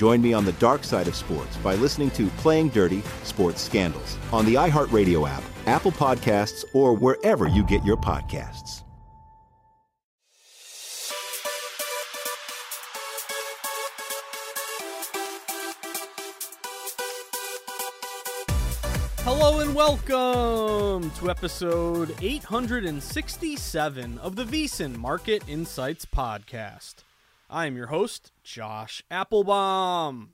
Join me on the dark side of sports by listening to Playing Dirty Sports Scandals on the iHeartRadio app, Apple Podcasts, or wherever you get your podcasts. Hello and welcome to episode 867 of the VSiN Market Insights Podcast. I am your host, Josh Appelbaum.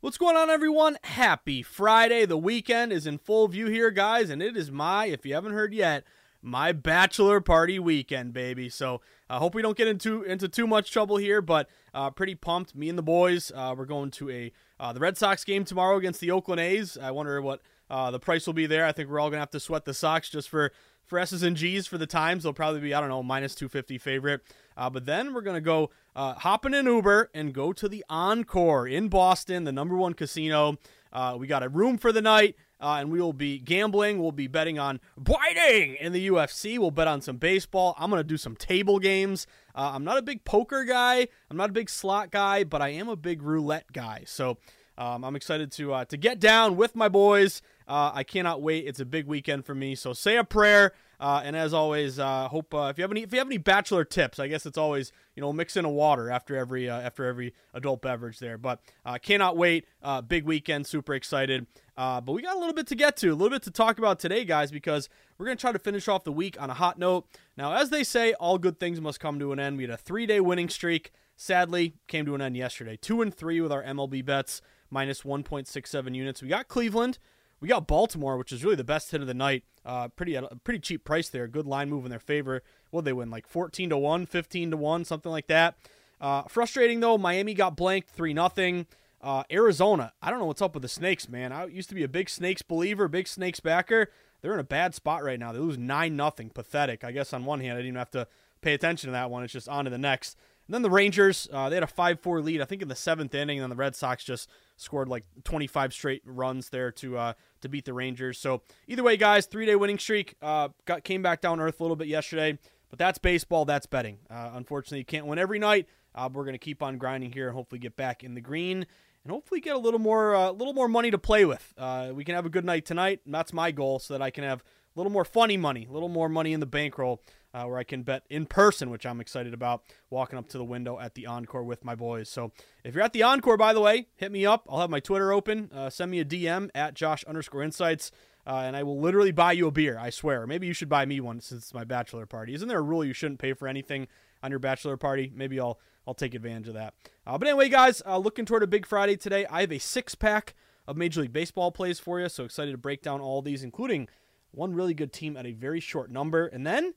What's going on, everyone? Happy Friday. The weekend is in full view here, guys, and it is my, if you haven't heard yet, my bachelor party weekend, baby. So I uh, hope we don't get into into too much trouble here, but uh, pretty pumped. Me and the boys, uh, we're going to a uh, the Red Sox game tomorrow against the Oakland A's. I wonder what uh, the price will be there. I think we're all gonna have to sweat the Sox just for for S's and G's for the times. They'll probably be I don't know minus two fifty favorite. Uh, but then we're gonna go uh, hop in an Uber and go to the Encore in Boston, the number one casino. Uh, we got a room for the night, uh, and we will be gambling. We'll be betting on biting in the UFC. We'll bet on some baseball. I'm gonna do some table games. Uh, I'm not a big poker guy. I'm not a big slot guy, but I am a big roulette guy. So. Um, I'm excited to uh, to get down with my boys. Uh, I cannot wait. It's a big weekend for me. So say a prayer. Uh, and as always, uh, hope uh, if you have any if you have any bachelor tips, I guess it's always you know mix in a water after every uh, after every adult beverage there. But uh, cannot wait. Big weekend, super excited. but we got a little bit to get to, a little bit to talk about today, guys, because we're gonna try to finish off the week on a hot note. Now, as they say, all good things must come to an end. We had a three day winning streak. Sadly, came to an end yesterday. Two and three with our MLB bets, minus 1.67 units. We got Cleveland. We got Baltimore, which is really the best hit of the night. Uh, pretty a pretty cheap price there. Good line move in their favor. Well, they win like 14 to one, 15 to one, something like that. Uh, frustrating though. Miami got blanked three nothing. Uh, Arizona, I don't know what's up with the Snakes, man. I used to be a big Snakes believer, big Snakes backer. They're in a bad spot right now. They lose nine nothing. Pathetic. I guess on one hand, I didn't even have to pay attention to that one. It's just on to the next. And then the Rangers, uh, they had a 5 4 lead, I think, in the seventh inning. And then the Red Sox just scored like 25 straight runs there to uh, to beat the Rangers. So either way, guys, three day winning streak. Uh, got came back down earth a little bit yesterday, but that's baseball. That's betting. Uh, unfortunately, you can't win every night. Uh, we're gonna keep on grinding here and hopefully get back in the green and hopefully get a little more a uh, little more money to play with. We can have a good night tonight. And that's my goal, so that I can have a little more funny money, a little more money in the bankroll uh, where I can bet in person, which I'm excited about, walking up to the window at the Encore with my boys. So if you're at the Encore, by the way, hit me up. I'll have my Twitter open. Uh, send me a DM at Josh underscore insights. Uh, and I will literally buy you a beer. I swear. Maybe you should buy me one since it's my bachelor party. Isn't there a rule you shouldn't pay for anything on your bachelor party? Maybe I'll I'll take advantage of that. Uh, but anyway, guys, uh, looking toward a big Friday today. I have a six pack of Major League Baseball plays for you. So excited to break down all these, including one really good team at a very short number, and then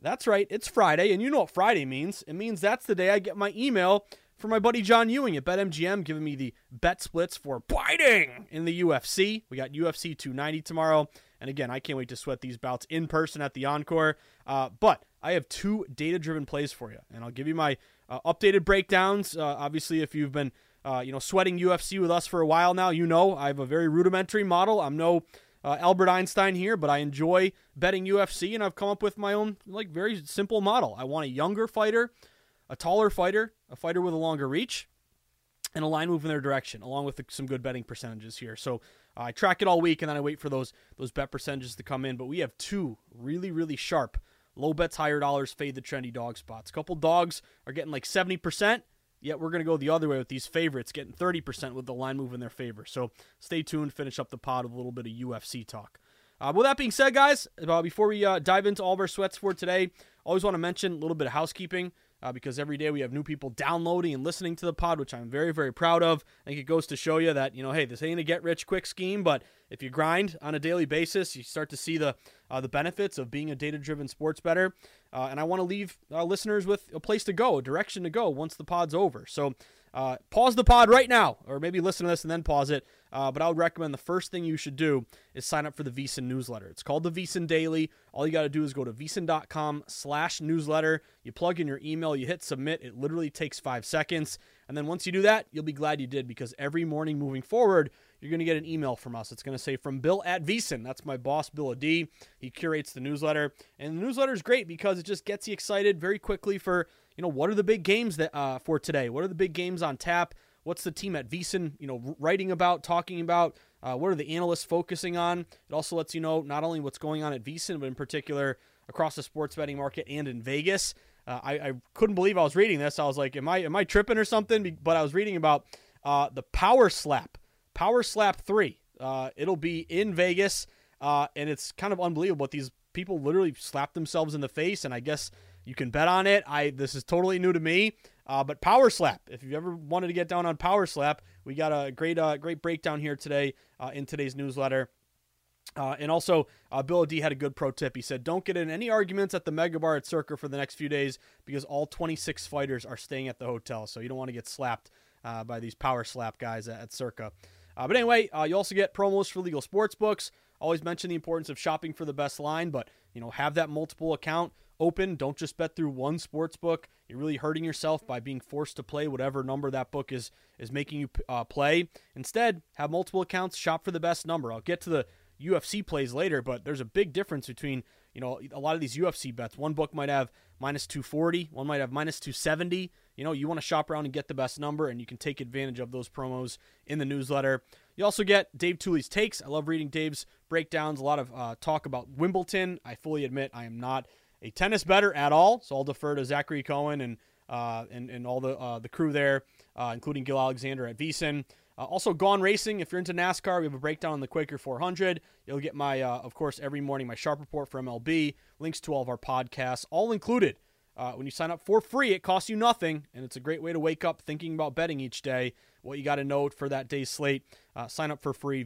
that's right, it's Friday, and you know what Friday means. It means that's the day I get my email from my buddy John Ewing at BetMGM giving me the bet splits for biting in the UFC. We got UFC 290 tomorrow. And again, I can't wait to sweat these bouts in person at the Encore. Uh, but I have two data driven plays for you, and I'll give you my uh, updated breakdowns. Uh, obviously, if you've been uh, you know sweating UFC with us for a while now, you know I have a very rudimentary model. I'm no uh, Albert Einstein here, but I enjoy betting UFC, and I've come up with my own like very simple model. I want a younger fighter, a taller fighter, a fighter with a longer reach, and a line move in their direction, along with some good betting percentages here. So uh, I track it all week, and then I wait for those those bet percentages to come in. But we have two really really sharp low bets, higher dollars, fade the trendy dog spots. A couple dogs are getting like seventy percent. Yet we're going to go the other way with these favorites getting 30% with the line move in their favor. So stay tuned, finish up the pod with a little bit of UFC talk. Uh, with that being said, guys, uh, before we uh, dive into all of our sweats for today, always want to mention a little bit of housekeeping uh, because every day we have new people downloading and listening to the pod, which I'm very, very proud of. I think it goes to show you that, you know, hey, this ain't a get rich quick scheme, but if you grind on a daily basis, you start to see the uh, the benefits of being a data driven sports better. Uh, and I want to leave uh, listeners with a place to go, a direction to go once the pod's over. So uh, pause the pod right now, or maybe listen to this and then pause it. Uh, but I would recommend the first thing you should do is sign up for the VSiN newsletter. It's called the VSiN Daily. All you got to do is go to vsin.com slash newsletter. You plug in your email, you hit submit. It literally takes five seconds. And then once you do that, you'll be glad you did because every morning moving forward, you're going to get an email from us. It's going to say from Bill at VSiN. That's my boss, Bill D. He curates the newsletter. And the newsletter is great because it just gets you excited very quickly for, you know, what are the big games that uh, for today? What are the big games on tap? What's the team at VSiN, you know, writing about, talking about? Uh, what are the analysts focusing on? It also lets you know not only what's going on at VSiN, but in particular across the sports betting market and in Vegas. Uh, I, I, couldn't believe I was reading this. I was like, "Am I am I tripping or something?" But I was reading about uh, the Power Slap Power Slap 3. Uh, it'll be in Vegas, uh, and it's kind of unbelievable. But these people literally slap themselves in the face, and I guess you can bet on it. I This is totally new to me. Uh, but Power Slap, if you've ever wanted to get down on Power Slap, we got a great uh, great breakdown here today uh, in today's newsletter. Uh, and also, uh, Bill D had a good pro tip. He said, "Don't get in any arguments at the Mega Bar at Circa for the next few days because all 26 fighters are staying at the hotel, so you don't want to get slapped uh, by these power slap guys at, at Circa." Uh, but anyway, uh, you also get promos for legal sports books. Always mention the importance of shopping for the best line, but you know have that multiple account open. Don't just bet through one sports book. You're really hurting yourself by being forced to play whatever number that book is is making you uh, play. Instead, have multiple accounts. Shop for the best number. I'll get to the UFC plays later, but there's a big difference between you know a lot of these UFC bets. One book might have minus 240, one might have minus 270. You know, you want to shop around and get the best number, and you can take advantage of those promos in the newsletter. You also get Dave Tuley's takes. I love reading Dave's breakdowns. A lot of uh, talk about Wimbledon. I fully admit I am not a tennis better at all, so I'll defer to Zachary Cohen and uh, and, and all the uh, the crew there, uh, including Gill Alexander at VSiN. Uh, also, Gone Racing. If you're into NASCAR, we have a breakdown on the Quaker 400. You'll get my, uh, of course, every morning my sharp report for MLB. Links to all of our podcasts, all included uh, when you sign up for free, it costs you nothing, and it's a great way to wake up thinking about betting each day. What you got to know for that day's slate, uh, sign up for free,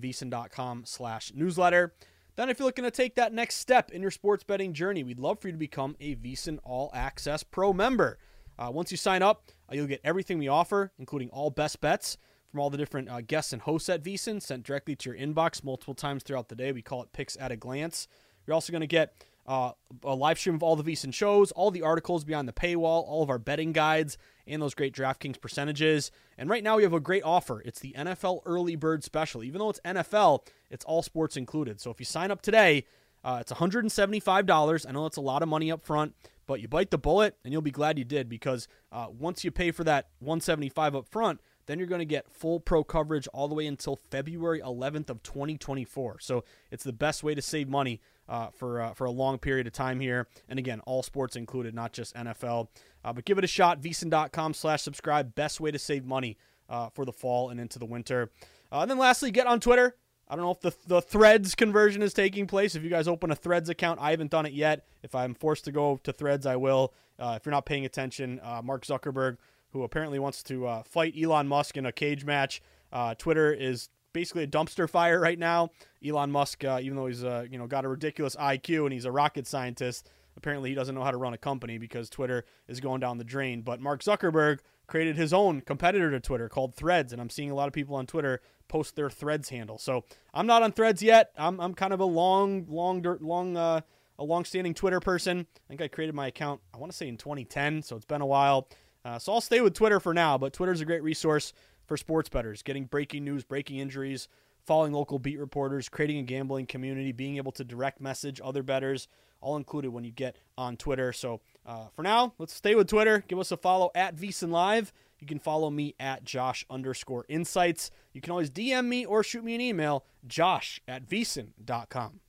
slash newsletter. Then if you're looking to take that next step in your sports betting journey, we'd love for you to become a VSiN All Access Pro member. Uh, once you sign up, uh, you'll get everything we offer, including all best bets from all the different uh, guests and hosts at VSiN sent directly to your inbox multiple times throughout the day. We call it Picks at a Glance. You're also going to get uh, a live stream of all the VSiN shows, all the articles behind the paywall, all of our betting guides, and those great DraftKings percentages. And right now we have a great offer. It's the NFL Early Bird Special. Even though it's NFL, it's all sports included. So if you sign up today, uh, it's $175. I know that's a lot of money up front, but you bite the bullet and you'll be glad you did because uh, once you pay for that 175 up front, then you're going to get full pro coverage all the way until February 11th of 2024. So it's the best way to save money uh, for uh, for a long period of time here. And again, all sports included, not just NFL. Uh, but give it a shot. VSiN.com slash subscribe. Best way to save money uh, for the fall and into the winter. Uh, and then lastly, get on Twitter. I don't know if the, the threads conversion is taking place. If you guys open a threads account, I haven't done it yet. If I'm forced to go to threads, I will. Uh, if you're not paying attention, Mark Zuckerberg who apparently wants to uh, fight Elon Musk in a cage match. Uh, Twitter is basically a dumpster fire right now. Elon Musk, uh, even though he's uh, you know got a ridiculous IQ and he's a rocket scientist, apparently he doesn't know how to run a company because Twitter is going down the drain. But Mark Zuckerberg created his own competitor to Twitter called Threads, and I'm seeing a lot of people on Twitter post their Threads handle. So I'm not on Threads yet. I'm I'm kind of a long, long, long. Uh, a long-standing Twitter person. I think I created my account. I want to say in 2010, so it's been a while. Uh, so I'll stay with Twitter for now, but Twitter is a great resource for sports bettors, getting breaking news, breaking injuries, following local beat reporters, creating a gambling community, being able to direct message other bettors, all included when you get on Twitter. So uh, for now, let's stay with Twitter. Give us a follow at VSiN Live. You can follow me at Josh underscore insights. You can always DM me or shoot me an email, josh at VSiN.com.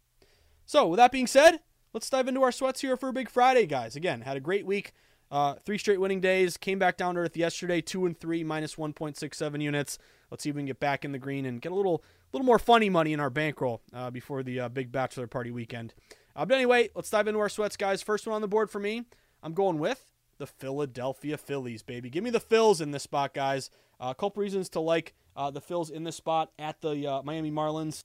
So with that being said, let's dive into our sweats here for a big Friday, guys. Again, had a great week. Uh, three straight winning days. Came back down to earth yesterday, two and three, minus 1.67 units. Let's see if we can get back in the green and get a little, little more funny money in our bankroll uh, before the uh, big bachelor party weekend. Uh, but anyway, let's dive into our sweats, guys. First one on the board for me, I'm going with the Philadelphia Phillies, baby. Give me the Phils in this spot, guys. Uh, a couple reasons to like uh, the Phils in this spot at the Miami Marlins.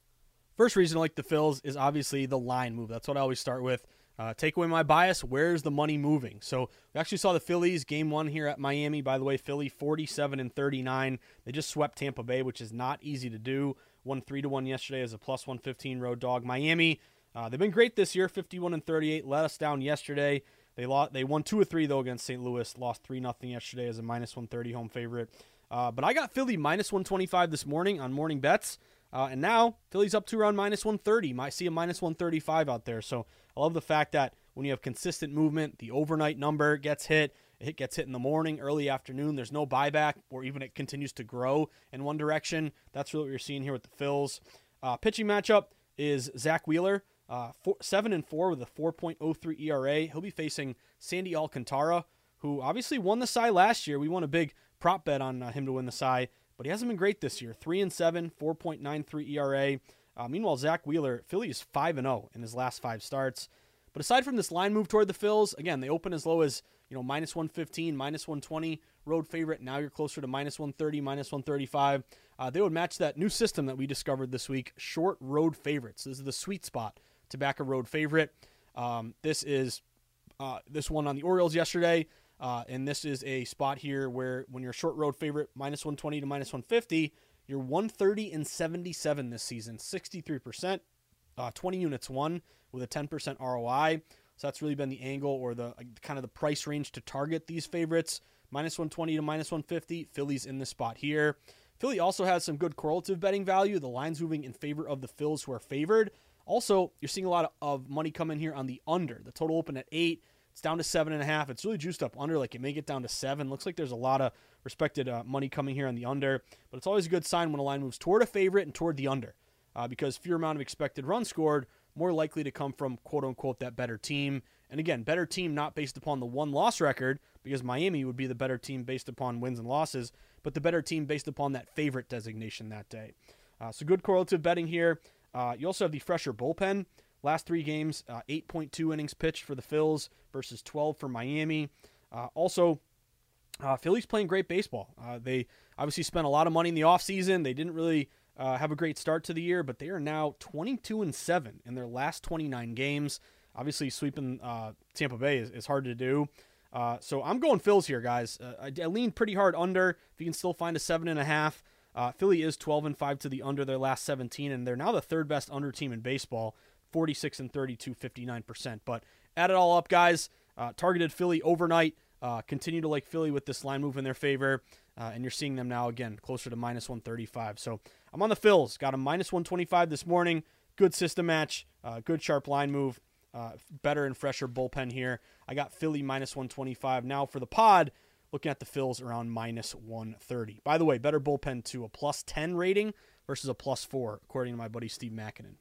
First reason I like the Phils is obviously the line move. That's what I always start with. Uh, take away my bias. Where's the money moving? So we actually saw the Phillies game one here at Miami. By the way, Philly 47 and 39. They just swept Tampa Bay, which is not easy to do. Won three to one yesterday as a plus 115 road dog. Miami, uh, they've been great this year, 51 and 38. Let us down yesterday. They lost. They won two or three though against St. Louis. Lost three nothing yesterday as a minus 130 home favorite. Uh, but I got Philly minus 125 this morning on morning bets. Uh, and now Philly's up to around minus 130. Might see a minus 135 out there. So I love the fact that when you have consistent movement, the overnight number gets hit. It gets hit in the morning, early afternoon. There's no buyback, or even it continues to grow in one direction. That's really what you're seeing here with the Phils. Uh, pitching matchup is Zack Wheeler, uh, four, seven and four with a 4.03 ERA. He'll be facing Sandy Alcantara, who obviously won the Cy last year. We won a big prop bet on uh, him to win the Cy, but he hasn't been great this year. Three and seven, 4.93 ERA. Uh, meanwhile, Zack Wheeler, Philly is 5 and 0 in his last five starts. But aside from this line move toward the Phils, again, they open as low as you know minus 115, minus 120 road favorite. Now you're closer to minus 130, minus 135. Uh, they would match that new system that we discovered this week short road favorites. This is the sweet spot to back a road favorite. Um, this is uh, this one on the Orioles yesterday. Uh, and this is a spot here where when you're short road favorite, minus 120 to minus 150, you're 130 and 77 this season, 63%, uh, 20 units won with a 10% ROI. So that's really been the angle or the kind of the price range to target these favorites. Minus 120 to minus 150. Philly's in the spot here. Philly also has some good correlative betting value. The line's moving in favor of the Phils who are favored. Also, you're seeing a lot of money come in here on the under. The total open at eight. It's down to seven and a half. It's really juiced up under. Like it may get down to seven. Looks like there's a lot of respected uh, money coming here on the under, but it's always a good sign when a line moves toward a favorite and toward the under, uh, because fewer amount of expected runs scored, more likely to come from quote unquote that better team. And again, better team not based upon the one loss record, because Miami would be the better team based upon wins and losses, but the better team based upon that favorite designation that day. Uh, so good correlative betting here. Uh, you also have the fresher bullpen. Last three games, uh, 8.2 innings pitched for the Phils versus 12 for Miami. Uh, also, uh, Philly's playing great baseball. Uh, they obviously spent a lot of money in the offseason. They didn't really uh, have a great start to the year, but they are now 22 and 7 in their last 29 games. Obviously, sweeping uh, Tampa Bay is, is, hard to do. so I'm going Phils here, guys. I, I lean pretty hard under. If you can still find a seven and a half, Philly is 12 and 5 to the under their last 17, and they're now the third best under team in baseball. 46 and 32, 59%. But add it all up, guys. Uh, targeted Philly overnight. Uh, continue to like Philly with this line move in their favor. Uh, and you're seeing them now again closer to minus 135. So I'm on the Phils. Got a minus 125 this morning. Good system match. Uh, good sharp line move. Uh, better and fresher bullpen here. I got Philly minus 125. Now for the pod, looking at the Phils around minus 130. By the way, better bullpen to a plus 10 rating versus a plus 4, according to my buddy Steve Makinen.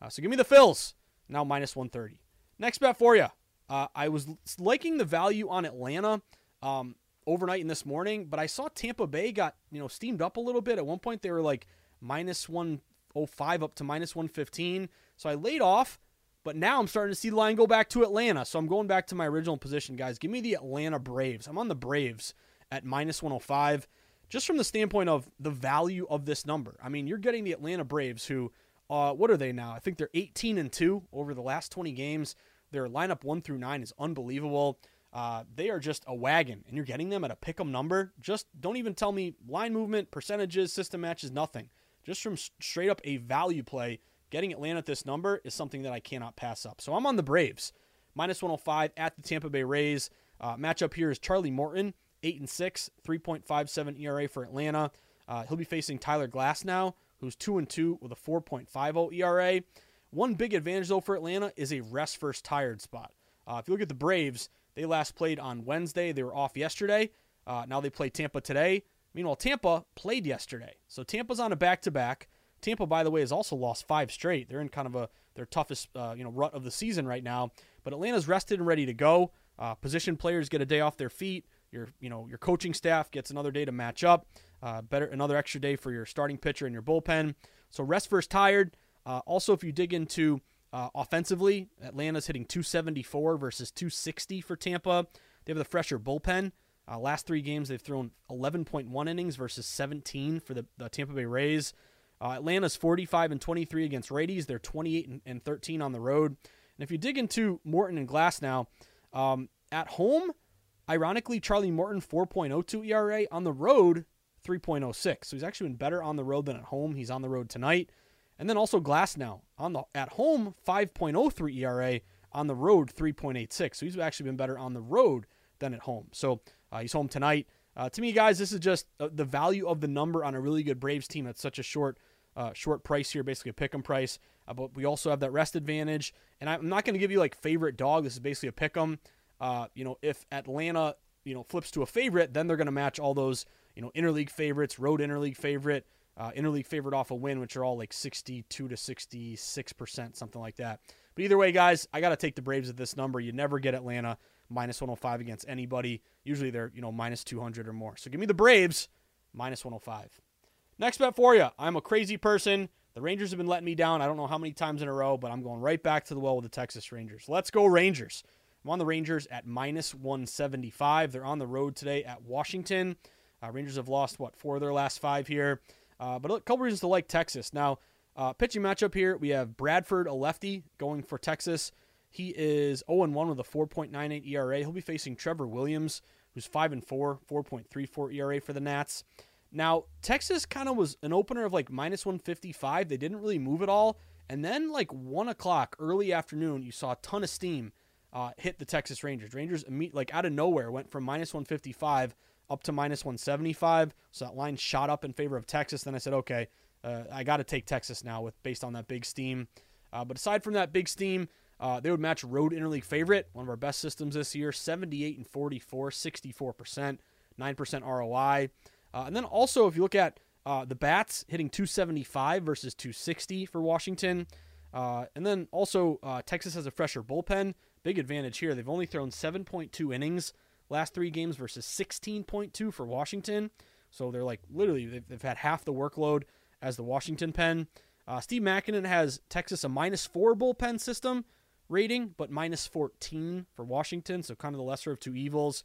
Uh, so give me the Phils. Now minus 130. Next bet for you. Uh, I was liking the value on Atlanta um, overnight and this morning, but I saw Tampa Bay got you know steamed up a little bit. At one point, they were like minus 105 up to minus 115. So I laid off, but now I'm starting to see the line go back to Atlanta. So I'm going back to my original position, guys. Give me the Atlanta Braves. I'm on the Braves at minus 105, just from the standpoint of the value of this number. I mean, you're getting the Atlanta Braves who uh, what are they now? I think they're 18 and 2 over the last 20 games. Their lineup 1 through 9 is unbelievable. Uh, they are just a wagon, and you're getting them at a pick 'em number. Just don't even tell me line movement, percentages, system matches, nothing. Just from straight up a value play, getting Atlanta at this number is something that I cannot pass up. So I'm on the Braves, minus 105 at the Tampa Bay Rays. Uh, matchup here is Charlie Morton, 8 and 6, 3.57 ERA for Atlanta. Uh, he'll be facing Tyler Glasnow, who's 2 and 2 with a 4.50 ERA. One big advantage, though, for Atlanta is a rest first tired spot. Uh, if you look at the Braves, they last played on Wednesday. They were off yesterday. Uh, now they play Tampa today. Meanwhile, Tampa played yesterday. So Tampa's on a back to back. Tampa, by the way, has also lost five straight. They're in kind of a their toughest uh, you know rut of the season right now. But Atlanta's rested and ready to go. Uh, position players get a day off their feet. Your you know your coaching staff gets another day to match up. Uh, better another extra day for your starting pitcher and your bullpen. So rest first tired. Uh, also, if you dig into uh, offensively, Atlanta's hitting 274 versus 260 for Tampa. They have the fresher bullpen. Uh, last three games, they've thrown 11.1 innings versus 17 for the, the Tampa Bay Rays. Uh, Atlanta's 45 and 23 against righties. They're 28 and, and 13 on the road. And if you dig into Morton and Glasnow, um, at home, ironically, Charlie Morton 4.02 ERA on the road 3.06. So he's actually been better on the road than at home. He's on the road tonight. And then also Glasnow on the at home 5.03 ERA on the road 3.86. So he's actually been better on the road than at home. So uh, he's home tonight. Uh, to me, guys, this is just uh, the value of the number on a really good Braves team at such a short uh, short price here, basically a pick 'em price. Uh, but we also have that rest advantage. And I'm not going to give you like favorite dog. This is basically a pick 'em. Uh, you know, if Atlanta you know flips to a favorite, then they're going to match all those you know interleague favorites, road interleague favorite, uh, interleague favorite off a win, which are all like 62 to 66 percent, something like that. But either way, guys, I got to take the Braves at this number. You never get Atlanta minus 105 against anybody. Usually they're you know minus 200 or more. So give me the Braves minus 105. Next bet for you. I'm a crazy person. The Rangers have been letting me down. I don't know how many times in a row, but I'm going right back to the well with the Texas Rangers. Let's go Rangers. I'm on the Rangers at minus 175. They're on the road today at Washington. Uh, Rangers have lost, what, four of their last five here. Uh, but a couple reasons to like Texas. Now, uh, pitching matchup here, we have Bradford, a lefty, going for Texas. He is 0 1 with a 4.98 ERA. He'll be facing Trevor Williams, who's 5 and 4, 4.34 ERA for the Nats. Now, Texas kind of was an opener of like minus 155. They didn't really move at all. And then, like 1 o'clock, early afternoon, you saw a ton of steam uh, hit the Texas Rangers. Rangers, like out of nowhere, went from minus 155 up to minus 175. So that line shot up in favor of Texas. Then I said, okay, uh, I got to take Texas now with based on that big steam. Uh, but aside from that big steam, uh, they would match road interleague favorite, one of our best systems this year, 78 and 44, 64%, 9% ROI. Uh, and then also, if you look at uh, the bats hitting 275 versus 260 for Washington. Uh, and then also, Texas has a fresher bullpen. Big advantage here. They've only thrown 7.2 innings last three games versus 16.2 for Washington. So they're like literally, they've, they've had half the workload as the Washington pen. Uh, Steve Makinen has Texas a minus four bullpen system rating, but minus 14 for Washington. So kind of the lesser of two evils.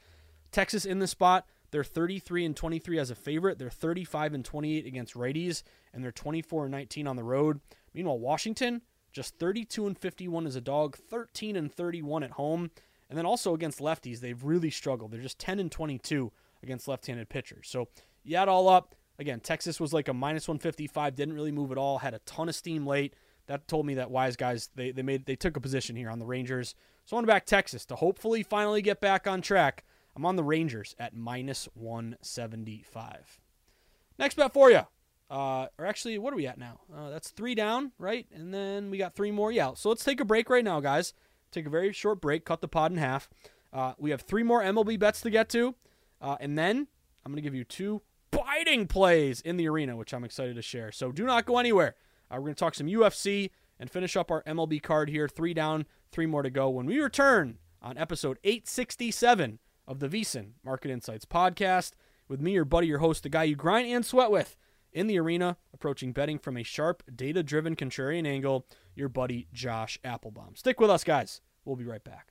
Texas in the spot. They're 33 and 23 as a favorite. They're 35 and 28 against righties, and they're 24 and 19 on the road. Meanwhile, Washington just 32 and 51 as a dog, 13 and 31 at home. And then also against lefties, they've really struggled. They're just 10 and 22 against left-handed pitchers. So you add all up. Again, Texas was like a minus 155, didn't really move at all, had a ton of steam late. That told me that wise guys they, they made they took a position here on the Rangers. So I want to back Texas to hopefully finally get back on track. I'm on the Rangers at minus 175. Next bet for you. Uh, or actually, what are we at now? Uh, that's three down, right? And then we got three more. Yeah. So let's take a break right now, guys take a very short break, cut the pod in half. Uh, we have three more MLB bets to get to, uh, and then I'm going to give you two biting plays in the arena, which I'm excited to share. So do not go anywhere. Uh, we're going to talk some UFC and finish up our MLB card here. Three down, three more to go when we return on episode 867 of the VSiN Market Insights podcast with me, your buddy, your host, the guy you grind and sweat with in the arena, approaching betting from a sharp, data driven contrarian angle, your buddy Josh Appelbaum. Stick with us, guys. We'll be right back.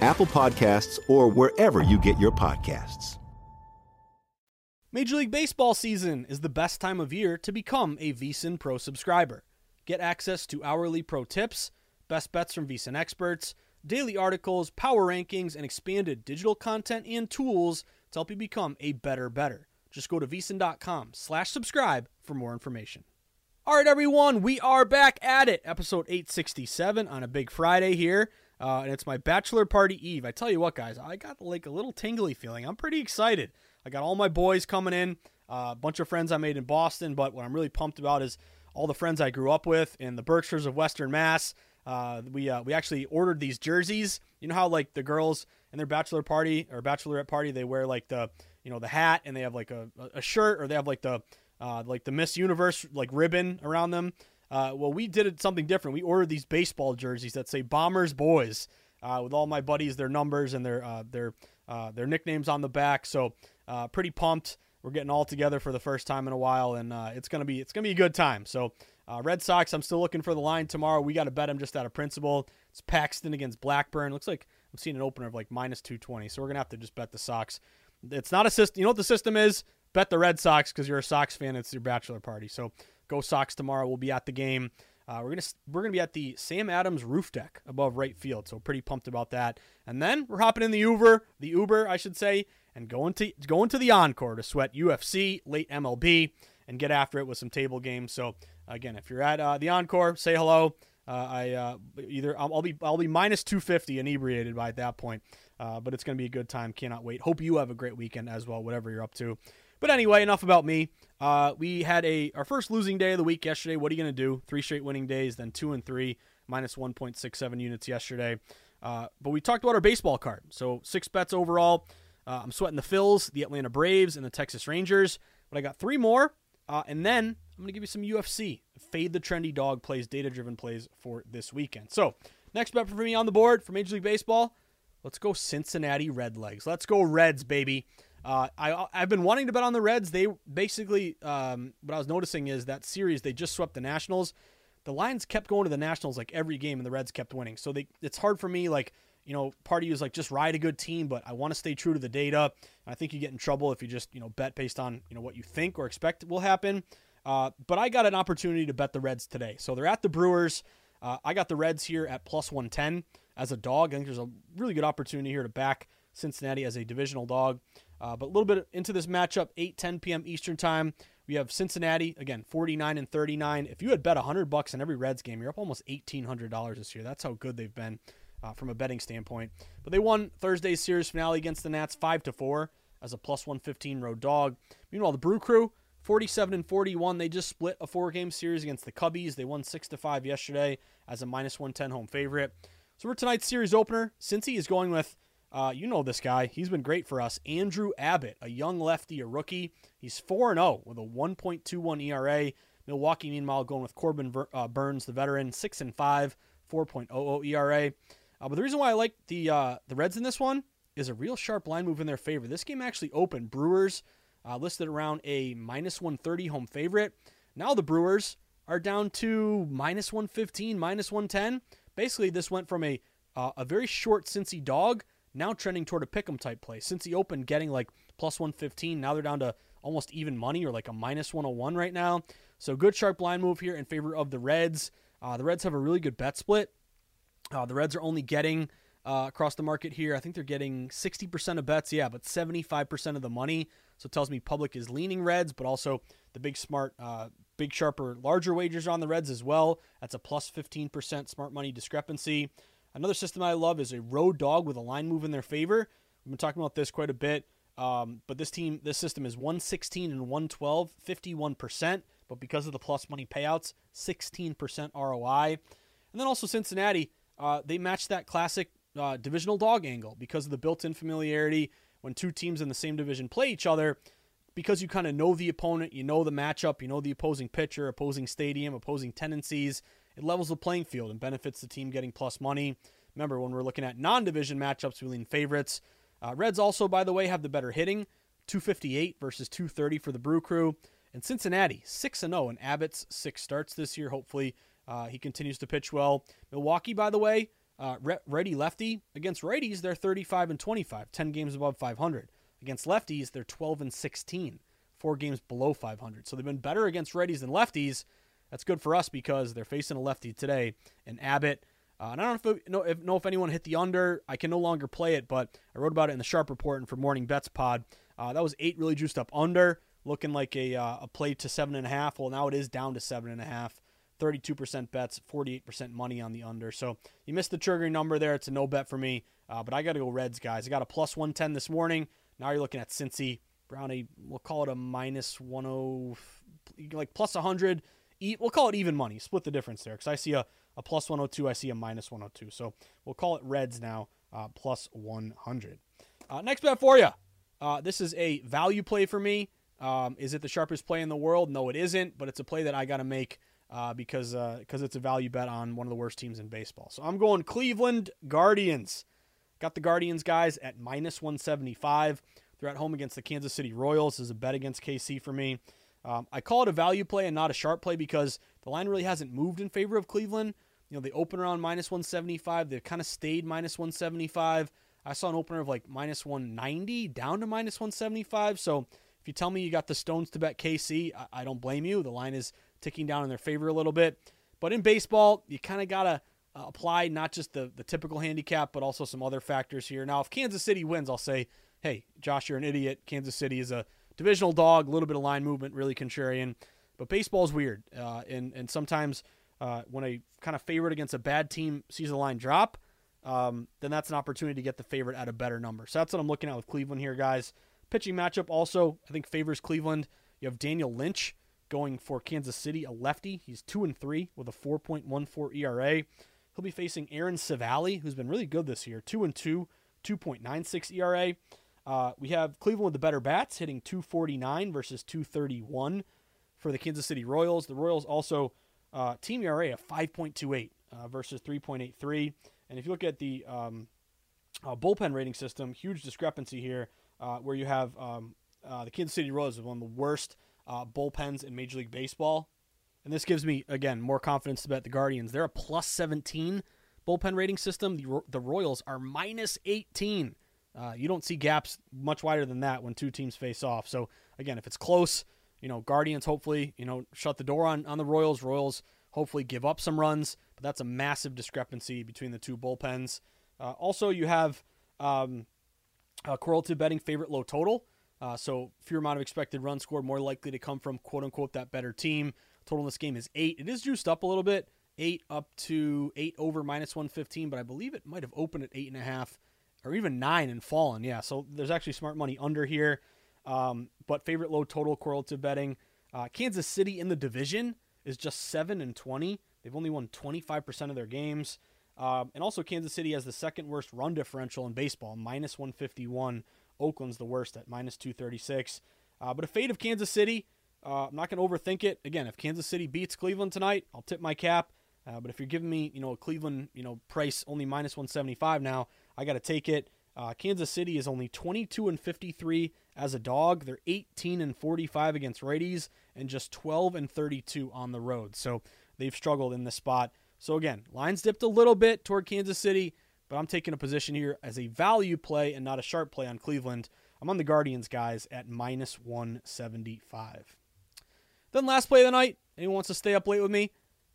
Apple Podcasts, or wherever you get your podcasts. Major League Baseball season is the best time of year to become a VSiN Pro subscriber. Get access to hourly pro tips, best bets from VSiN experts, daily articles, power rankings, and expanded digital content and tools to help you become a better better. Just go to vsin.com slash subscribe for more information. All right, everyone, we are back at it. Episode 867 on a big Friday here. Uh, and it's my bachelor party eve. I tell you what, guys, I got like a little tingly feeling. I'm pretty excited. I got all my boys coming in, uh, a bunch of friends I made in Boston. But what I'm really pumped about is all the friends I grew up with in the Berkshires of Western Mass. Uh, we uh, we actually ordered these jerseys. You know how like the girls in their bachelor party or bachelorette party they wear like the you know the hat and they have like a, a shirt or they have like the uh, like the Miss Universe like ribbon around them. Uh, well, we did something different. We ordered these baseball jerseys that say Bombers Boys uh, with all my buddies, their numbers and their uh, their uh, their nicknames on the back. So uh, pretty pumped. We're getting all together for the first time in a while, and it's gonna be it's gonna be a good time. So Red Sox, I'm still looking for the line tomorrow. We got to bet them just out of principle. It's Paxton against Blackburn. Looks like I'm seeing an opener of like minus 220. So we're gonna have to just bet the Sox. It's not a system. You know what the system is? bet the Red Sox because you're a Sox fan. It's your bachelor party. So go Sox tomorrow. We'll be at the game. Uh, we're gonna we're gonna be at the Sam Adams roof deck above right field. So pretty pumped about that. And then we're hopping in the Uber, the Uber I should say, and going to going to the Encore to sweat UFC, late MLB, and get after it with some table games. So again, if you're at uh, the Encore, say hello. Uh, I uh, either I'll, be I'll be minus 250 inebriated by that point, uh, but it's gonna be a good time. Cannot wait. Hope you have a great weekend as well, whatever you're up to. But anyway, enough about me. Uh, we had a our first losing day of the week yesterday. What are you going to do? Three straight winning days, then two and three, minus 1.67 units yesterday. Uh, but we talked about our baseball card. So six bets overall. Uh, I'm sweating the Phils, the Atlanta Braves, and the Texas Rangers. But I got three more. Uh, and then I'm going to give you some UFC. Fade the trendy dog plays, data driven plays for this weekend. So next bet for me on the board for Major League Baseball. Let's go Cincinnati Redlegs. Let's go Reds, baby. Uh, I I've been wanting to bet on the Reds. They basically um, what I was noticing is that series they just swept the Nationals. The Lions kept going to the Nationals like every game, and the Reds kept winning. So they it's hard for me like you know part of you is like just ride a good team, but I want to stay true to the data. I think you get in trouble if you just you know bet based on you know what you think or expect will happen. Uh, but I got an opportunity to bet the Reds today. So they're at the Brewers. Uh, I got the Reds here at plus 110 as a dog. I think there's a really good opportunity here to back Cincinnati as a divisional dog. Uh, but a little bit into this matchup, 8 10 p.m. Eastern time. We have Cincinnati again, 49 and 39. If you had bet 100 bucks in every Reds game, you're up almost $1,800 this year. That's how good they've been uh, from a betting standpoint. But they won Thursday's series finale against the Nats 5 to 4 as a plus 115 road dog. Meanwhile, the Brew Crew 47 and 41. They just split a four game series against the Cubbies. They won 6 to 5 yesterday as a minus 110 home favorite. So for tonight's series opener, Cincy is going with uh, you know this guy. He's been great for us. Andrew Abbott, a young lefty, a rookie. He's 4 0 with a 1.21 ERA. Milwaukee, meanwhile, going with Corbin uh, Burnes, the veteran, 6 and 5, 4.00 ERA. Uh, but the reason why I like the uh, the Reds in this one is a real sharp line move in their favor. This game actually opened. Brewers uh, listed around a minus 130 home favorite. Now the Brewers are down to minus 115, minus 110. Basically, this went from a uh, a very short Cincy dog now trending toward a pick'em type play. Cincy opened getting like plus 115, now they're down to almost even money or like a minus 101 right now. So good sharp line move here in favor of the Reds. Uh, the Reds have a really good bet split. Uh, the Reds are only getting uh, across the market here. I think they're getting 60% of bets, yeah, but 75% of the money. So it tells me public is leaning Reds, but also the big smart, uh, big sharper, larger wagers on the Reds as well. That's a plus 15% smart money discrepancy. Another system I love is a road dog with a line move in their favor. We've been talking about this quite a bit. Um, but this team, this system is 116 and 112, 51%. But because of the plus money payouts, 16% ROI. And then also Cincinnati, uh, they match that classic uh, divisional dog angle because of the built in familiarity when two teams in the same division play each other. Because you kind of know the opponent, you know the matchup, you know the opposing pitcher, opposing stadium, opposing tendencies. It levels the playing field and benefits the team getting plus money. Remember, when we're looking at non division matchups, we lean favorites. Uh, Reds also, by the way, have the better hitting 258 versus 230 for the Brew Crew. And Cincinnati, 6 0 in Abbott's six starts this year. Hopefully, uh, he continues to pitch well. Milwaukee, by the way, uh, righty lefty. Against righties, they're 35 and 25, 10 games above 500. Against lefties, they're 12 and 16, four games below 500. So they've been better against righties than lefties. That's good for us because they're facing a lefty today. And Abbott, uh, and I don't know if, know, if, know if anyone hit the under. I can no longer play it, but I wrote about it in the Sharp Report and for Morning Bets Pod. Uh, that was eight really juiced up under, looking like a, uh, a play to seven and a half. Well, now it is down to seven and a half. 32% bets, 48% money on the under. So you missed the triggering number there. It's a no bet for me, uh, but I got to go Reds, guys. I got a plus 110 this morning. Now you're looking at Cincy, Brownie. We'll call it a minus 10, like plus 100. We'll call it even money. Split the difference there because I see a a plus 102. I see a minus 102. So we'll call it Reds now, uh, plus 100. Uh, next bet for you. Uh, this is a value play for me. Um, is it the sharpest play in the world? No, it isn't, but it's a play that I got to make uh, because because uh, it's a value bet on one of the worst teams in baseball. So I'm going Cleveland Guardians. Got the Guardians guys at minus 175. They're at home against the Kansas City Royals. This is a bet against KC for me. Um, I call it a value play and not a sharp play because the line really hasn't moved in favor of Cleveland. You know, they open around minus 175. They've kind of stayed minus 175. I saw an opener of like minus 190 down to minus 175. So if you tell me you got the Stones to bet KC, I, I don't blame you. The line is ticking down in their favor a little bit. But in baseball, you kind of got to uh, apply not just the, the typical handicap, but also some other factors here. Now, if Kansas City wins, I'll say, hey, Josh, you're an idiot. Kansas City is a divisional dog, a little bit of line movement, really contrarian. But baseball's weird. Uh, and, and sometimes – uh, when a kind of favorite against a bad team sees the line drop, um, then that's an opportunity to get the favorite at a better number. So that's what I'm looking at with Cleveland here, guys. Pitching matchup also, I think favors Cleveland. You have Daniel Lynch going for Kansas City, a lefty. He's two and three with a 4.14 ERA. He'll be facing Aaron Civale, who's been really good this year, two and two, 2.96 ERA. Uh, we have Cleveland with the better bats, hitting 249 versus 231 for the Kansas City Royals. The Royals also uh, team ERA of 5.28 uh, versus 3.83. And if you look at the um, uh, bullpen rating system, huge discrepancy here uh, where you have um, uh, the Kansas City Royals, is one of the worst bullpens in Major League Baseball. And this gives me, again, more confidence to bet the Guardians. They're a plus 17 bullpen rating system. The, the Royals are minus 18. You don't see gaps much wider than that when two teams face off. So, again, if it's close, you know, Guardians hopefully, you know, shut the door on, on the Royals. Royals hopefully give up some runs, but that's a massive discrepancy between the two bullpens. Uh, also, you have um, uh, correlative betting favorite low total. Uh, so fewer amount of expected runs scored, more likely to come from quote unquote that better team. Total in this game is eight. It is juiced up a little bit, eight up to eight over minus one fifteen, but I believe it might have opened at eight and a half or even nine and fallen. Yeah, so there's actually smart money under here. Um, but favorite low total correlative betting. Uh, Kansas City in the division is just 7 and 20. They've only won 25% of their games. Um, and also, Kansas City has the second worst run differential in baseball, minus 151. Oakland's the worst at minus 236. Uh, but a fade of Kansas City, uh, I'm not going to overthink it. Again, if Kansas City beats Cleveland tonight, I'll tip my cap. Uh, but if you're giving me, you know, a Cleveland, you know, price only minus 175 now, I got to take it. Uh, Kansas City is only 22 and 53 as a dog. They're 18 and 45 against righties and just 12 and 32 on the road. So they've struggled in this spot. So again, lines dipped a little bit toward Kansas City, but I'm taking a position here as a value play and not a sharp play on Cleveland. I'm on the Guardians guys at minus 175. Then last play of the night. Anyone wants to stay up late with me?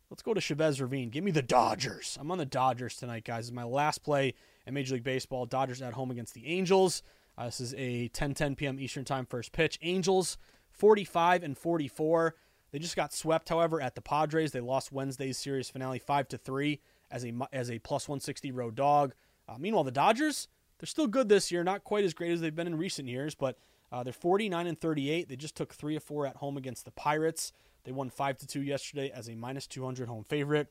Let's go to Chavez Ravine. Give me the Dodgers. I'm on the Dodgers tonight, guys. Is my last play in Major League Baseball. Dodgers at home against the Angels. Uh, this is a 10 10 p.m. Eastern Time first pitch. Angels 45 and 44. They just got swept, however, at the Padres. They lost Wednesday's series finale 5 to 3 as a as a plus 160 road dog. Uh, meanwhile, the Dodgers, they're still good this year, not quite as great as they've been in recent years, but uh, they're 49 and 38. They just took 3 of 4 at home against the Pirates. They won 5 to 2 yesterday as a minus 200 home favorite.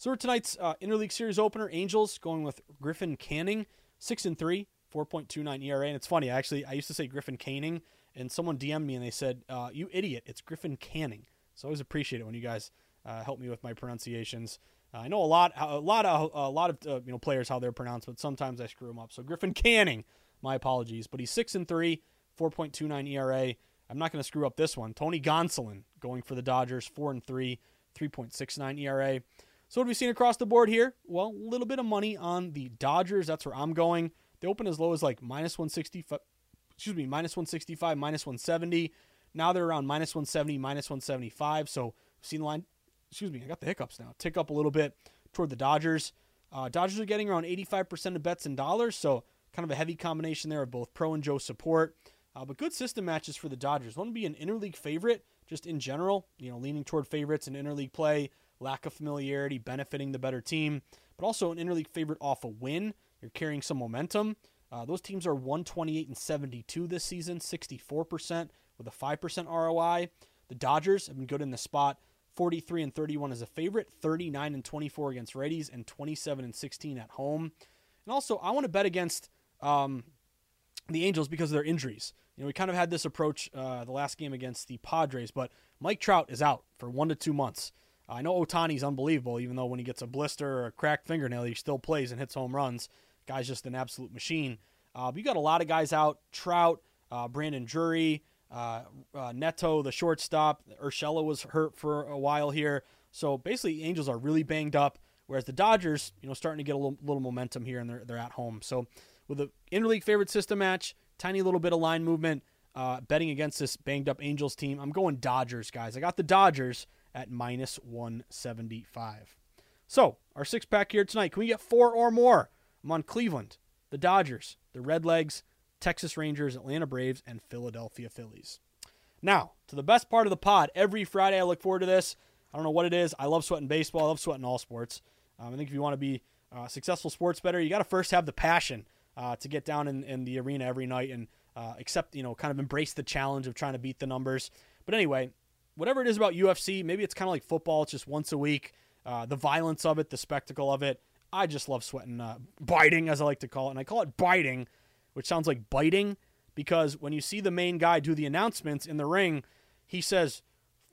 So, for tonight's uh, interleague series opener, Angels going with Griffin Canning, 6 and 3, 4.29 ERA. And it's funny, actually, I used to say Griffin Canning, and someone DM'd me and they said, uh, You idiot, it's Griffin Canning. So, I always appreciate it when you guys uh, help me with my pronunciations. Uh, I know a lot, a lot of, a lot of uh, you know players how they're pronounced, but sometimes I screw them up. So Griffin Canning, my apologies, but he's six and three, 4.29 ERA. I'm not going to screw up this one. Tony Gonsolin going for the Dodgers, four and three, 3.69 ERA. So what have we seen across the board here? Well, a little bit of money on the Dodgers. That's where I'm going. They open as low as like minus 165. Excuse me, minus 165, minus 170. Now they're around minus 170, minus 175. So we've seen the line excuse me, I got the hiccups now. Tick up a little bit toward the Dodgers. Uh, Dodgers are getting around 85% of bets in dollars, so kind of a heavy combination there of both pro and Joe support. Uh, but good system matches for the Dodgers. Want to be an interleague favorite, just in general, you know, leaning toward favorites in interleague play, lack of familiarity, benefiting the better team, but also an interleague favorite off a win. You're carrying some momentum. Uh, those teams are 128 and 72 this season, 64% with a 5% ROI. The Dodgers have been good in the spot 43 and 31 as a favorite, 39 and 24 against righties, and 27 and 16 at home. And also, I want to bet against um, the Angels because of their injuries. You know, we kind of had this approach uh, the last game against the Padres, but Mike Trout is out for one to two months. Uh, I know Ohtani's unbelievable, even though when he gets a blister or a cracked fingernail, he still plays and hits home runs. Guy's just an absolute machine. Uh, but you got a lot of guys out: Trout, uh, Brandon Drury, uh, uh, Neto, the shortstop, Urshela was hurt for a while here. So basically, Angels are really banged up, whereas the Dodgers, you know, starting to get a little, little momentum here and they're, they're at home. So with a interleague favorite system match, tiny little bit of line movement, uh, betting against this banged up Angels team, I'm going Dodgers, guys. I got the Dodgers at minus 175. So our six pack here tonight, can we get four or more? I'm on Cleveland, the Dodgers, the Redlegs, Texas Rangers, Atlanta Braves, and Philadelphia Phillies. Now, to the best part of the pod. Every Friday, I look forward to this. I don't know what it is. I love sweating baseball. I love sweating all sports. Um, I think if you want to be a successful sports better, you got to first have the passion uh, to get down in, in, the arena every night and uh, accept, you know, kind of embrace the challenge of trying to beat the numbers. But anyway, whatever it is about UFC, maybe it's kind of like football. It's just once a week. Uh, the violence of it, the spectacle of it. I just love sweating, uh, biting, as I like to call it. And I call it biting which sounds like biting because when you see the main guy do the announcements in the ring, he says,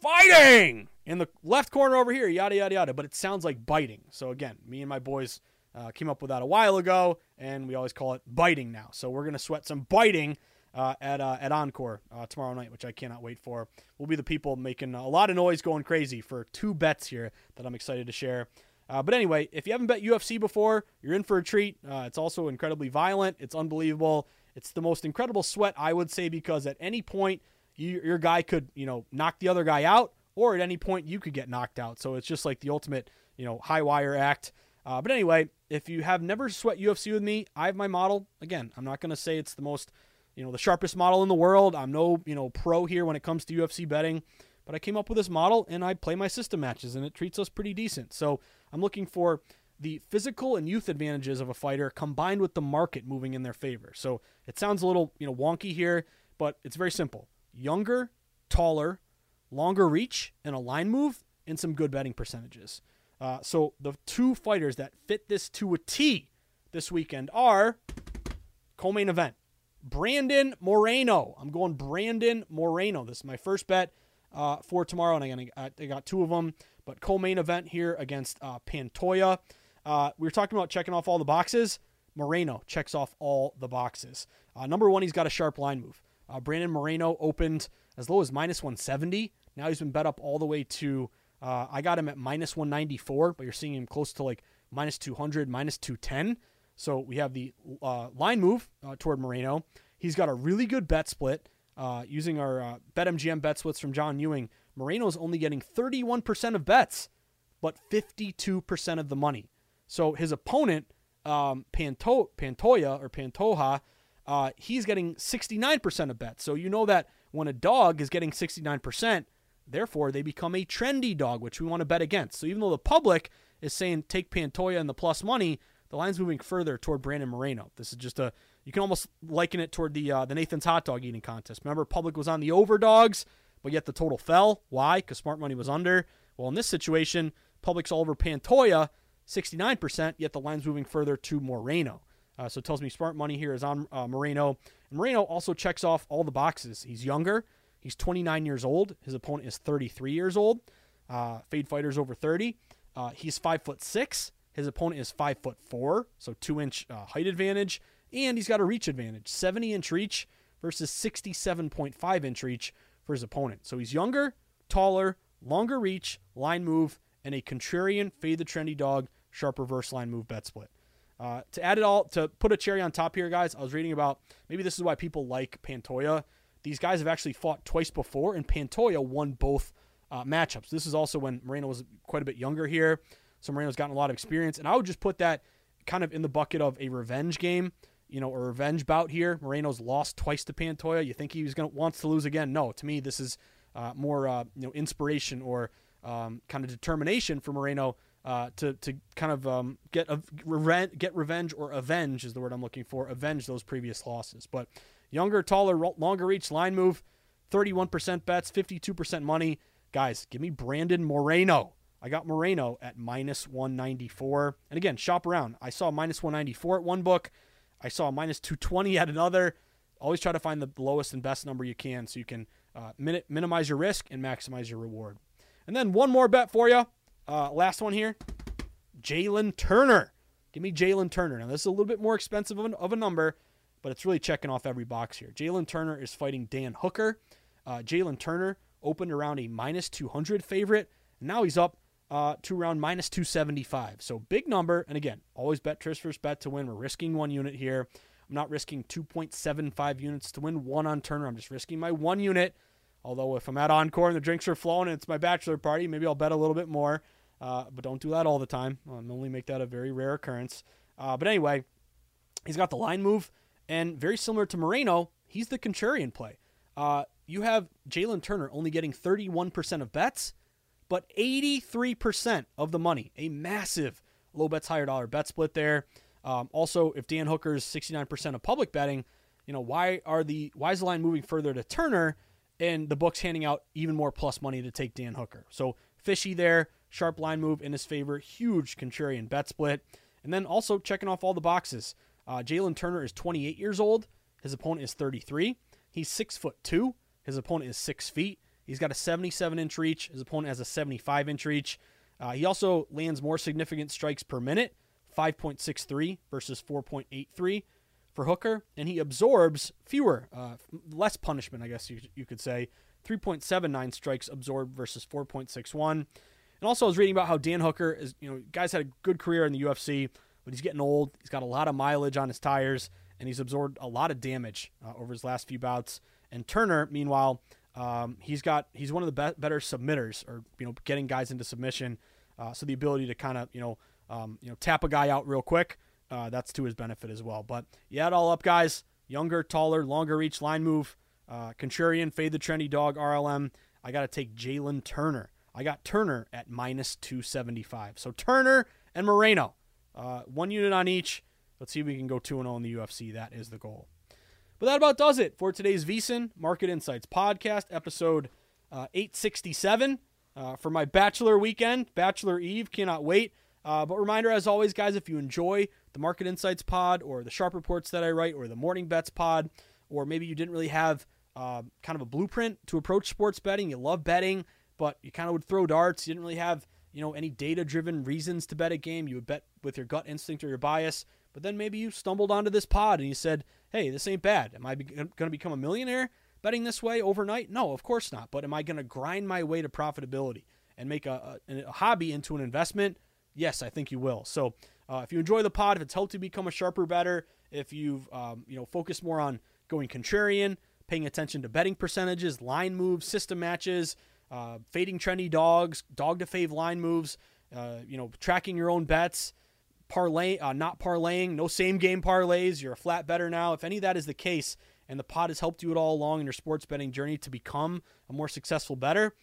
fighting in the left corner over here, yada, yada, yada. But it sounds like biting. So again, me and my boys uh, came up with that a while ago, and we always call it biting now. So we're going to sweat some biting. Uh, at uh, at Encore uh, tomorrow night, which I cannot wait for. We'll be the people making a lot of noise, going crazy for two bets here that I'm excited to share. Uh, but anyway, if you haven't bet UFC before, you're in for a treat. Uh, it's also incredibly violent. It's unbelievable. It's the most incredible sweat, I would say, because at any point, you, your guy could, you know, knock the other guy out, or at any point, you could get knocked out. So it's just like the ultimate, you know, high wire act. Uh, but anyway, if you have never sweat UFC with me, I have my model. Again, I'm not going to say it's the most, you know, the sharpest model in the world. I'm no, you know, pro here when it comes to UFC betting. But I came up with this model and I play my system matches and it treats us pretty decent. So I'm looking for the physical and youth advantages of a fighter combined with the market moving in their favor. So it sounds a little, you know, wonky here, but it's very simple. Younger, taller, longer reach, and a line move, and some good betting percentages. Uh, so the two fighters that fit this to a T this weekend are co-main event. Brandon Moreno. I'm going Brandon Moreno. This is my first bet uh, for tomorrow, and I got, I got two of them. But co-main event here against uh, Pantoja. Uh, we were talking about checking off all the boxes. Moreno checks off all the boxes. Uh, number one, he's got a sharp line move. Uh, Brandon Moreno opened as low as minus 170. Now he's been bet up all the way to. Uh, I got him at minus 194, but you're seeing him close to like minus 200, minus 210. So we have the uh, line move toward Moreno. He's got a really good bet split. Uh, using our uh, BetMGM bet splits from John Ewing, Moreno is only getting 31% of bets. but 52% of the money. So his opponent, um, Panto- Pantoja or Pantoja, uh, he's getting 69% of bets. So you know that when a dog is getting 69%, therefore they become a trendy dog, which we want to bet against. So even though the public is saying take Pantoja and the plus money, the line's moving further toward Brandon Moreno. This is just a you can almost liken it toward the uh, the Nathan's hot dog eating contest. Remember, public was on the overdogs, but yet the total fell. Why? Because smart money was under. Well, in this situation, public's all over Pantoja, 69%, yet the line's moving further to Moreno. Uh, so it tells me smart money here is on uh, Moreno. And Moreno also checks off all the boxes. He's younger. He's 29 years old. His opponent is 33 years old. Uh, Fade Fighter's over 30. Uh, he's five foot six. His opponent is five foot four, so two inch uh, height advantage, and he's got a reach advantage, 70 inch reach versus 67.5 inch reach for his opponent. So he's younger, taller, longer reach, line move, and a contrarian fade the trendy dog sharp reverse line move bet split. Uh, to add it all, to put a cherry on top here, guys, I was reading about maybe this is why people like Pantoja. These guys have actually fought twice before, and Pantoja won both uh, matchups. This is also when Moreno was quite a bit younger here, so Moreno's gotten a lot of experience. And I would just put that kind of in the bucket of a revenge game, you know, a revenge bout here. Moreno's lost twice to Pantoja. You think he was going to wants to lose again? No, to me, this is uh, more uh, you know inspiration or um, kind of determination for Moreno uh, to to kind of um, get a revenge, get revenge or avenge is the word I'm looking for. Avenge those previous losses. But younger, taller, longer reach line move, 31% bets, 52% money. Guys, give me Brandon Moreno. I got Moreno at minus 194. And again, shop around. I saw minus 194 at one book. I saw minus 220 at another. Always try to find the lowest and best number you can so you can uh, min- minimize your risk and maximize your reward. And then one more bet for you. Uh, last one here Jalen Turner. Give me Jalen Turner. Now, this is a little bit more expensive of, an, of a number, but it's really checking off every box here. Jalen Turner is fighting Dan Hooker. Uh, Jalen Turner opened around a minus 200 favorite. And now he's up uh, to around minus 275. So big number. And again, always bet Trish first bet to win. We're risking one unit here. I'm not risking 2.75 units to win one on Turner. I'm just risking my one unit. Although if I'm at Encore and the drinks are flowing and it's my bachelor party, maybe I'll bet a little bit more. Uh, but don't do that all the time. I'll only make that a very rare occurrence. Uh, but anyway, he's got the line move, and very similar to Moreno, he's the contrarian play. Uh, you have Jalen Turner only getting 31% of bets, but 83% of the money. A massive low bets, higher dollar bet split there. Um, also, if Dan Hooker's 69% of public betting, you know why are the why is the line moving further to Turner, and the book's handing out even more plus money to take Dan Hooker? So fishy there. Sharp line move in his favor. Huge contrarian bet split. And then also checking off all the boxes. Uh, Jalen Turner is 28 years old. His opponent is 33. He's six foot two. His opponent is six feet. He's got a 77 inch reach. His opponent has a 75 inch reach. Uh, he also lands more significant strikes per minute, 5.63 versus 4.83 for Hooker, and he absorbs fewer, uh, less punishment, I guess you, you could say. 3.79 strikes absorbed versus 4.61. And also, I was reading about how Dan Hooker is, you know, guys had a good career in the UFC, but he's getting old. He's got a lot of mileage on his tires, and he's absorbed a lot of damage uh, over his last few bouts. And Turner, meanwhile, um, he's got he's one of the be- better submitters, or you know, getting guys into submission. Uh, so the ability to kind of you know um, you know tap a guy out real quick, uh, that's to his benefit as well. But yeah, it all up, guys. Younger, taller, longer reach line move. Uh, contrarian, fade the trendy dog, RLM. I got to take Jalen Turner. I got Turner at minus 275. So Turner and Moreno, uh, one unit on each. Let's see if we can go 2 and 0 in the UFC. That is the goal. But that about does it for today's VSiN Market Insights podcast, episode uh, 867 uh, for my Bachelor weekend, Bachelor Eve. Cannot wait. Uh, but reminder, as always, guys, if you enjoy the Market Insights pod or the Sharp Reports that I write or the Morning Bets pod, or maybe you didn't really have uh, kind of a blueprint to approach sports betting, you love betting, but you kind of would throw darts. You didn't really have, you know, any data-driven reasons to bet a game. You would bet with your gut instinct or your bias. But then maybe you stumbled onto this pod and you said, "Hey, this ain't bad. Am I be- going to become a millionaire betting this way overnight?" No, of course not. But am I going to grind my way to profitability and make a, a, a, hobby into an investment? Yes, I think you will. So, uh, if you enjoy the pod, if it's helped you become a sharper better, if you've um, you know focused more on going contrarian, paying attention to betting percentages, line moves, system matches, uh, fading trendy dogs, dog to fave line moves. uh, you know, tracking your own bets, parlay, uh, not parlaying, no same game parlays. You're a flat better now. If any of that is the case, and the pod has helped you at all along in your sports betting journey to become a more successful better,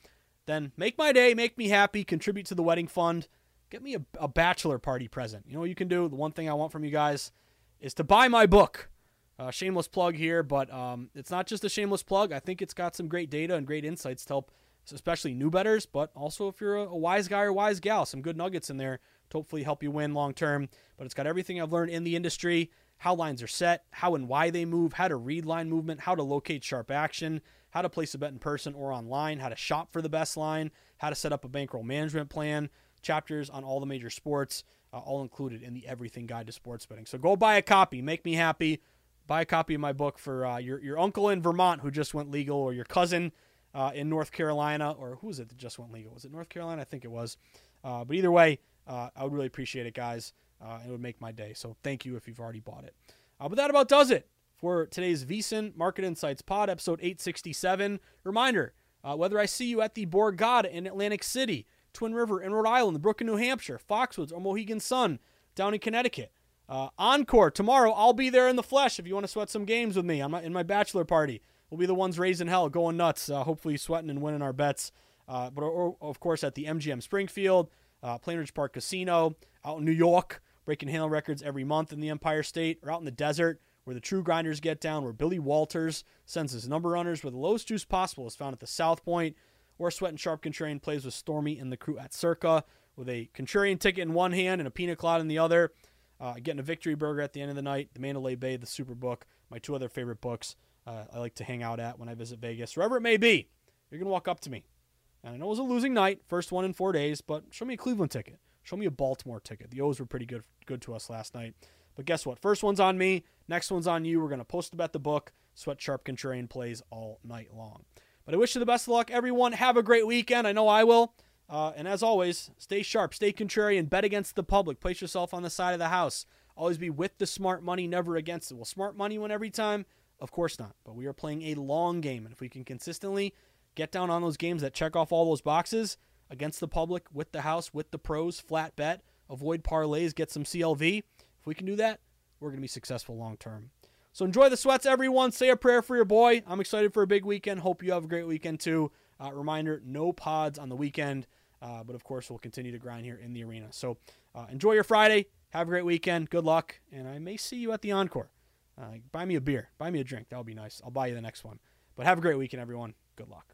then make my day, make me happy, contribute to the wedding fund, get me a, a bachelor party present. You know what you can do? The one thing I want from you guys is to buy my book. Uh, shameless plug here, but um, it's not just a shameless plug. I think it's got some great data and great insights to help, especially new betters, but also if you're a, a wise guy or wise gal, some good nuggets in there to hopefully help you win long term. But it's got everything I've learned in the industry how lines are set, how and why they move, how to read line movement, how to locate sharp action, how to place a bet in person or online, how to shop for the best line, how to set up a bankroll management plan, chapters on all the major sports, uh, all included in the Everything Guide to Sports Betting. So go buy a copy, make me happy. Buy a copy of my book for uh, your your uncle in Vermont who just went legal, or your cousin uh, in North Carolina, or who was it that just went legal? Was it North Carolina? I think it was. Uh, but either way, uh, I would really appreciate it, guys. Uh, it would make my day. So thank you if you've already bought it. but that about does it for today's VSiN Market Insights Pod, episode 867. Reminder uh, whether I see you at the Borgata in Atlantic City, Twin River in Rhode Island, the Brook in New Hampshire, Foxwoods or Mohegan Sun down in Connecticut. Uh, Encore tomorrow, I'll be there in the flesh if you want to sweat some games with me. I'm in my bachelor party. We'll be the ones raising hell, going nuts, uh, hopefully sweating and winning our bets. Uh, but or, of course, at the MGM Springfield, uh, Plainridge Park Casino, out in New York, breaking handle records every month in the Empire State, or out in the desert where the true grinders get down, where Billy Walters sends his number runners, where the lowest juice possible is found at the South Point, where Sweat and Sharp Contrarian plays with Stormy and the crew at Circa, with a Contrarian ticket in one hand and a pina colada in the other. Uh, getting a victory burger at the end of the night, the Mandalay Bay, the Superbook, my two other favorite books uh, I like to hang out at when I visit Vegas, wherever it may be. You're going to walk up to me. And I know it was a losing night, first one in four days, but show me a Cleveland ticket. Show me a Baltimore ticket. The O's were pretty good good to us last night. But guess what? First one's on me. Next one's on you. We're going to post about the book. Sweat Sharp Contrarian plays all night long. But I wish you the best of luck, everyone. Have a great weekend. I know I will. Uh, and as always, stay sharp, stay contrarian, bet against the public. Place yourself on the side of the house. Always be with the smart money, never against it. Will smart money win every time? Of course not. But we are playing a long game. And if we can consistently get down on those games that check off all those boxes against the public, with the house, with the pros, flat bet, avoid parlays, get some CLV. If we can do that, we're going to be successful long term. So enjoy the sweats, everyone. Say a prayer for your boy. I'm excited for a big weekend. Hope you have a great weekend too. Uh, reminder no pods on the weekend, uh, but of course, we'll continue to grind here in the arena. So uh, enjoy your Friday. Have a great weekend. Good luck. And I may see you at the Encore. Uh, buy me a beer. Buy me a drink. That would be nice. I'll buy you the next one. But have a great weekend, everyone. Good luck.